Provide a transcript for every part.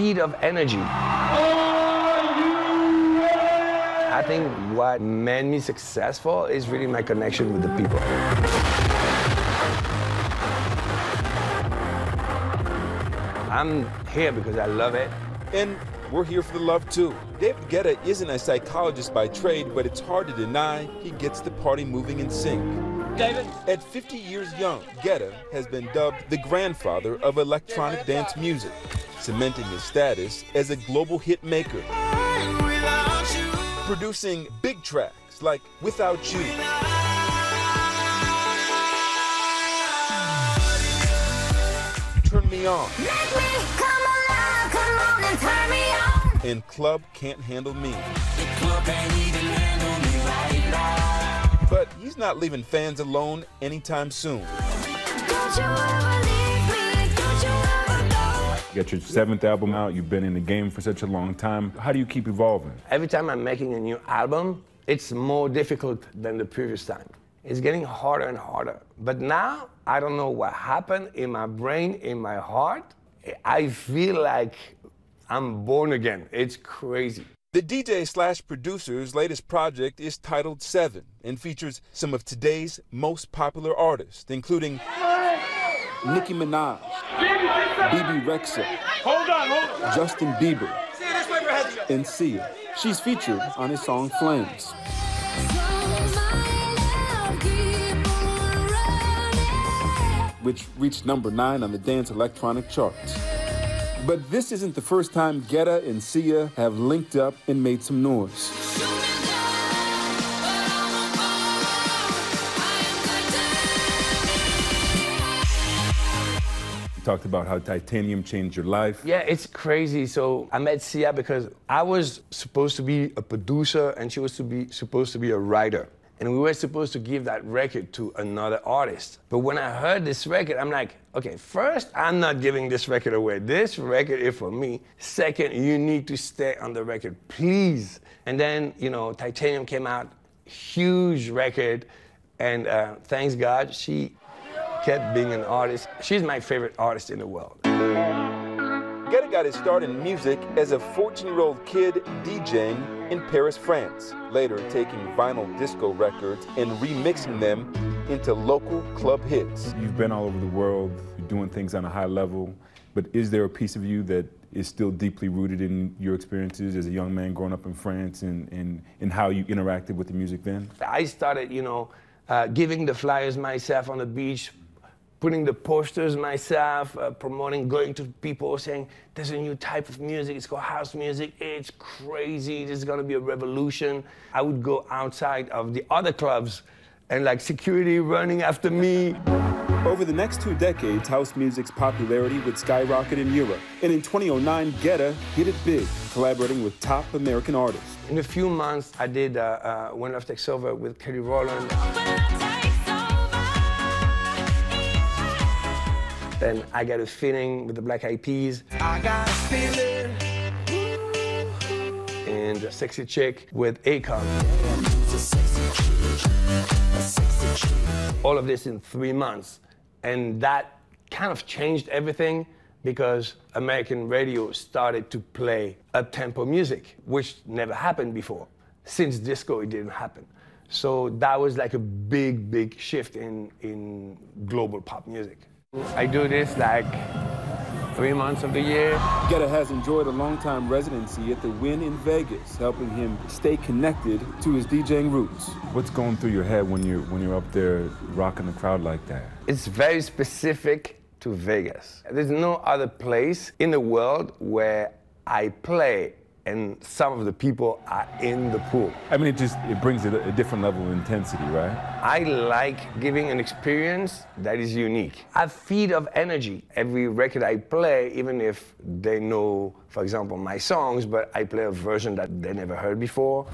feed of energy. I think what made me successful is really my connection with the people. I'm here because I love it. And we're here for the love too. David Guetta isn't a psychologist by trade, but it's hard to deny he gets the party moving in sync. David? At 50 years young, Guetta has been dubbed the grandfather of electronic dance music, cementing his status as a global hit maker. Producing big tracks like Without You. Turn Me On. And Club Can't Handle Me. But he's not leaving fans alone anytime soon. You got your seventh album out. You've been in the game for such a long time. How do you keep evolving? Every time I'm making a new album, it's more difficult than the previous time. It's getting harder and harder. But now, I don't know what happened in my brain, in my heart. I feel like I'm born again. It's crazy. The DJ slash producer's latest project is titled Seven and features some of today's most popular artists, including Nicki Minaj, Bebe Rexha, Hold on, hold on. Justin Bieber, See this way for heads and Sia. She's featured on his song Flames. which reached number nine on the dance electronic charts. But this isn't the first time Guetta and Sia have linked up and made some noise. Talked about how titanium changed your life. Yeah, it's crazy. So I met Sia because I was supposed to be a producer and she was to be supposed to be a writer. And we were supposed to give that record to another artist. But when I heard this record, I'm like, okay, first, I'm not giving this record away. This record is for me. Second, you need to stay on the record, please. And then, you know, Titanium came out, huge record. And uh, thanks God, she kept being an artist. She's my favorite artist in the world. Guetta got his start in music as a 14-year-old kid DJing in Paris, France, later taking vinyl disco records and remixing them into local club hits. You've been all over the world, you're doing things on a high level, but is there a piece of you that is still deeply rooted in your experiences as a young man growing up in France and, and, and how you interacted with the music then? I started, you know, uh, giving the flyers myself on the beach, putting the posters myself, uh, promoting, going to people saying, there's a new type of music, it's called house music, it's crazy, this is gonna be a revolution. I would go outside of the other clubs and like security running after me. Over the next two decades, house music's popularity would skyrocket in Europe. And in 2009, Guetta hit it big, collaborating with top American artists. In a few months, I did uh, uh, When Love Takes Over with Kelly Rowland. Then I Got a Feeling with the Black Eyed Peas. I got a feeling. And a Sexy Chick with Akon. All of this in three months. And that kind of changed everything because American radio started to play up-tempo music, which never happened before. Since disco, it didn't happen. So that was like a big, big shift in, in global pop music. I do this like three months of the year. Guetta has enjoyed a long-time residency at the Wynn in Vegas, helping him stay connected to his DJing roots. What's going through your head when you're, when you're up there rocking the crowd like that? It's very specific to Vegas. There's no other place in the world where I play and some of the people are in the pool. I mean, it just it brings a, a different level of intensity, right? I like giving an experience that is unique. I feed of energy. Every record I play, even if they know, for example, my songs, but I play a version that they never heard before.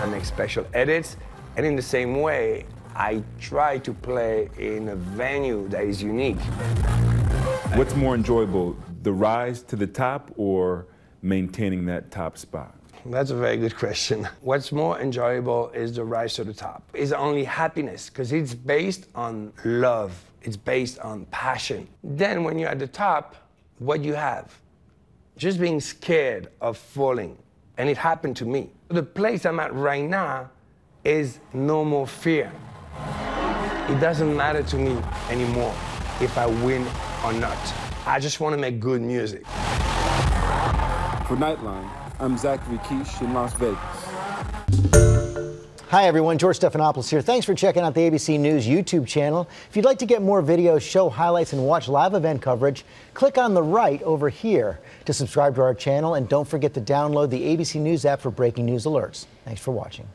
I make special edits, and in the same way, I try to play in a venue that is unique. What's more enjoyable, the rise to the top or maintaining that top spot? That's a very good question. What's more enjoyable is the rise to the top. It's only happiness because it's based on love. It's based on passion. Then when you're at the top, what you have? Just being scared of falling. And it happened to me. The place I'm at right now is no more fear. It doesn't matter to me anymore if I win or not. I just want to make good music. For Nightline, I'm Zachary Kiesch in Las Vegas. Hi, everyone. George Stephanopoulos here. Thanks for checking out the ABC News YouTube channel. If you'd like to get more videos, show highlights, and watch live event coverage, click on the right over here to subscribe to our channel. And don't forget to download the ABC News app for breaking news alerts. Thanks for watching.